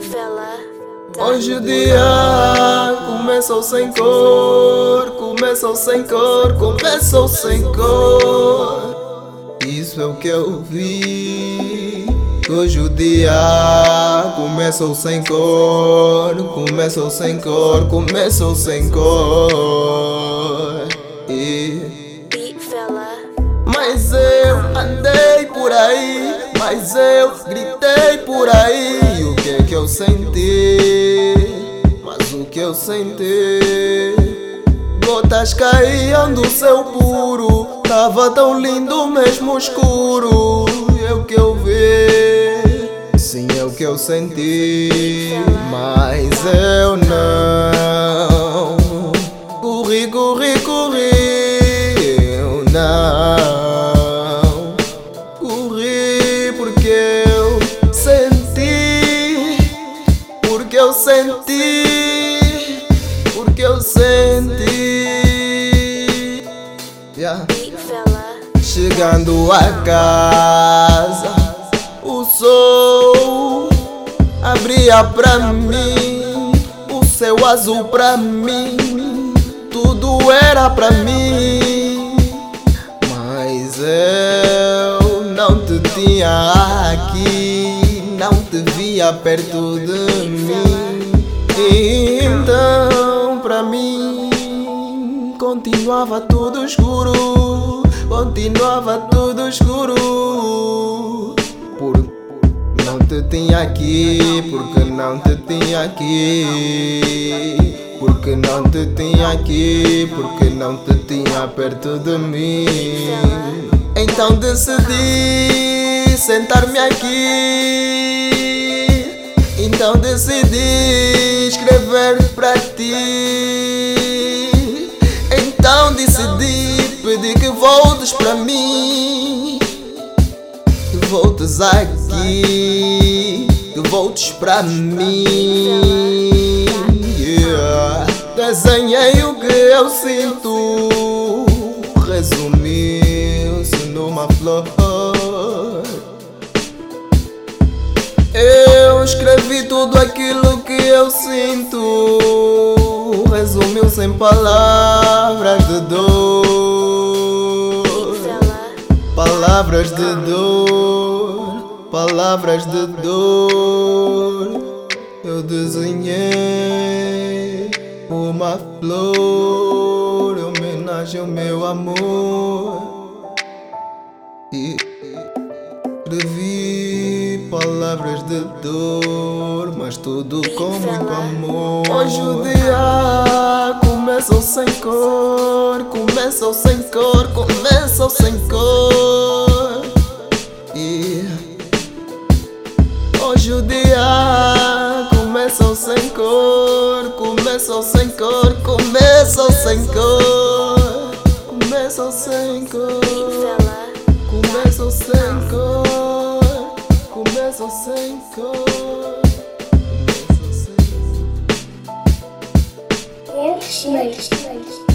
Fella. Hoje o dia começou sem cor, começou sem cor, começou sem cor. Isso é o que eu vi. Hoje o dia começou sem cor, começou sem cor, começou sem cor. E... Mas eu andei por aí, mas eu gritei por aí. E o que é que eu senti? Mas o que eu senti? Gotas caíam do céu puro, tava tão lindo mesmo escuro. E é o que eu senti, mas eu não. Corri, corri, corri, eu não. Corri porque eu senti, porque eu senti, porque eu senti. Yeah. Chegando a casa, o sol abria pra mim, o céu azul pra mim, tudo era pra mim, mas eu não te tinha aqui, não te via perto de mim, então pra mim continuava tudo escuro, continuava tudo escuro. Tinha aqui, porque não te tinha aqui. Porque não te tinha aqui, porque não te tinha perto de mim. Então decidi sentar-me aqui. Então decidi escrever pra ti. Então decidi pedir que voltes pra mim. Que voltes aqui. Voltes pra mim. Yeah. Desenhei o que eu sinto. Resumiu-se numa flor. Eu escrevi tudo aquilo que eu sinto. Resumiu-se em palavras de dor. Palavras de dor, palavras de dor. Eu desenhei uma flor, em homenagem ao meu amor. E escrevi palavras de dor, mas tudo com muito amor. Hoje o dia começou sem cor, começou sem cor, começou sem cor. E hoje o dia começou sem cor, começou sem cor, começou sem cor, começou sem cor. Começou sem cor, começou sem cor. Sem